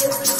Спасибо.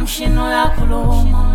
Amshino yakuluma